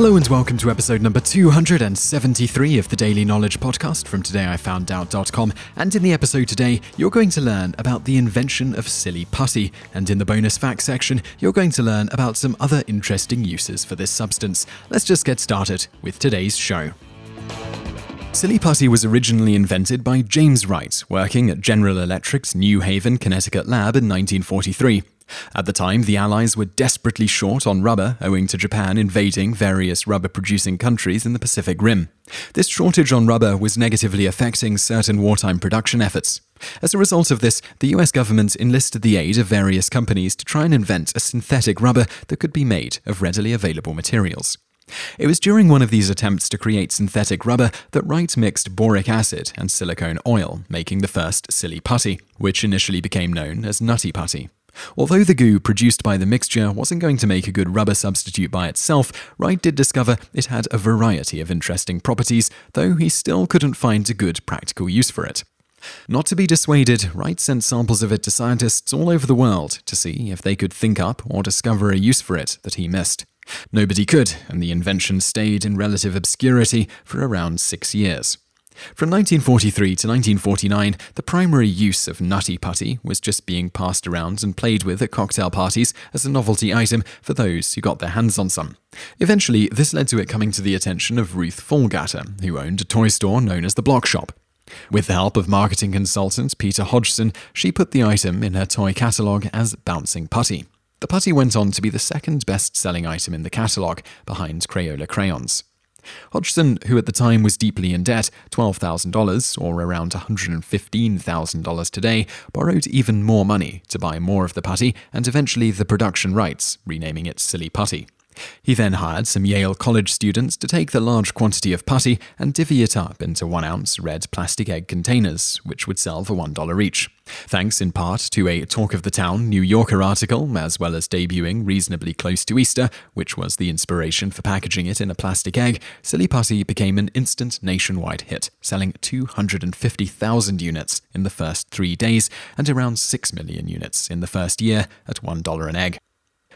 Hello and welcome to episode number 273 of the Daily Knowledge Podcast from todayifoundout.com. And in the episode today, you're going to learn about the invention of silly putty. And in the bonus facts section, you're going to learn about some other interesting uses for this substance. Let's just get started with today's show. Silly putty was originally invented by James Wright, working at General Electric's New Haven, Connecticut lab in 1943. At the time, the Allies were desperately short on rubber owing to Japan invading various rubber producing countries in the Pacific Rim. This shortage on rubber was negatively affecting certain wartime production efforts. As a result of this, the US government enlisted the aid of various companies to try and invent a synthetic rubber that could be made of readily available materials. It was during one of these attempts to create synthetic rubber that Wright mixed boric acid and silicone oil, making the first silly putty, which initially became known as nutty putty. Although the goo produced by the mixture wasn't going to make a good rubber substitute by itself, Wright did discover it had a variety of interesting properties, though he still couldn't find a good practical use for it. Not to be dissuaded, Wright sent samples of it to scientists all over the world to see if they could think up or discover a use for it that he missed. Nobody could, and the invention stayed in relative obscurity for around six years. From 1943 to 1949, the primary use of Nutty Putty was just being passed around and played with at cocktail parties as a novelty item for those who got their hands on some. Eventually, this led to it coming to the attention of Ruth Fallgatter, who owned a toy store known as the Block Shop. With the help of marketing consultant Peter Hodgson, she put the item in her toy catalogue as Bouncing Putty. The putty went on to be the second best selling item in the catalogue, behind Crayola crayons. Hodgson, who at the time was deeply in debt, $12,000 or around $115,000 today, borrowed even more money to buy more of the putty and eventually the production rights, renaming it Silly Putty. He then hired some Yale College students to take the large quantity of putty and divvy it up into one ounce red plastic egg containers, which would sell for $1 each. Thanks in part to a Talk of the Town New Yorker article, as well as debuting reasonably close to Easter, which was the inspiration for packaging it in a plastic egg, Silly Putty became an instant nationwide hit, selling 250,000 units in the first three days and around 6 million units in the first year at $1 an egg.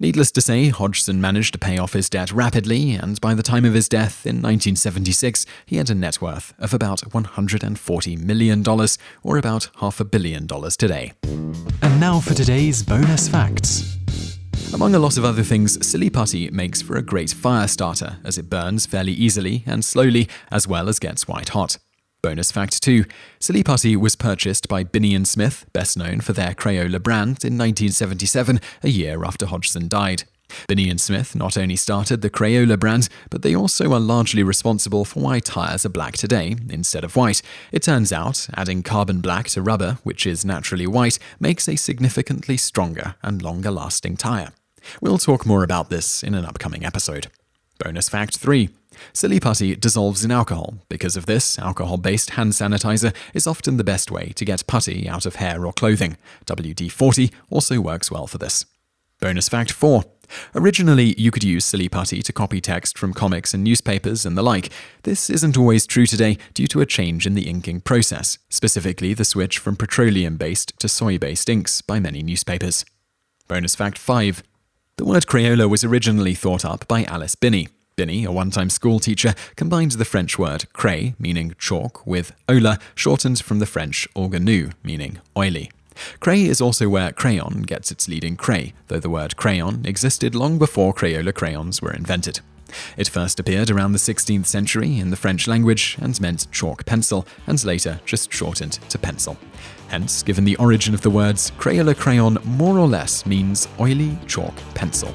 Needless to say, Hodgson managed to pay off his debt rapidly, and by the time of his death in 1976, he had a net worth of about $140 million, or about half a billion dollars today. And now for today's bonus facts. Among a lot of other things, silly putty makes for a great fire starter, as it burns fairly easily and slowly, as well as gets white hot. Bonus fact 2 Silly Putty was purchased by Binney and Smith, best known for their Crayola brand, in 1977, a year after Hodgson died. Binney and Smith not only started the Crayola brand, but they also are largely responsible for why tyres are black today instead of white. It turns out, adding carbon black to rubber, which is naturally white, makes a significantly stronger and longer lasting tyre. We'll talk more about this in an upcoming episode. Bonus fact 3 Silly putty dissolves in alcohol. Because of this, alcohol based hand sanitizer is often the best way to get putty out of hair or clothing. WD 40 also works well for this. Bonus fact 4. Originally, you could use Silly Putty to copy text from comics and newspapers and the like. This isn't always true today due to a change in the inking process, specifically the switch from petroleum based to soy based inks by many newspapers. Bonus fact 5. The word Crayola was originally thought up by Alice Binney. Binney, a one time school teacher, combined the French word cray, meaning chalk, with ola, shortened from the French organu, meaning oily. Cray is also where crayon gets its leading cray, though the word crayon existed long before Crayola crayons were invented. It first appeared around the 16th century in the French language and meant chalk pencil, and later just shortened to pencil. Hence, given the origin of the words, Crayola crayon more or less means oily chalk pencil.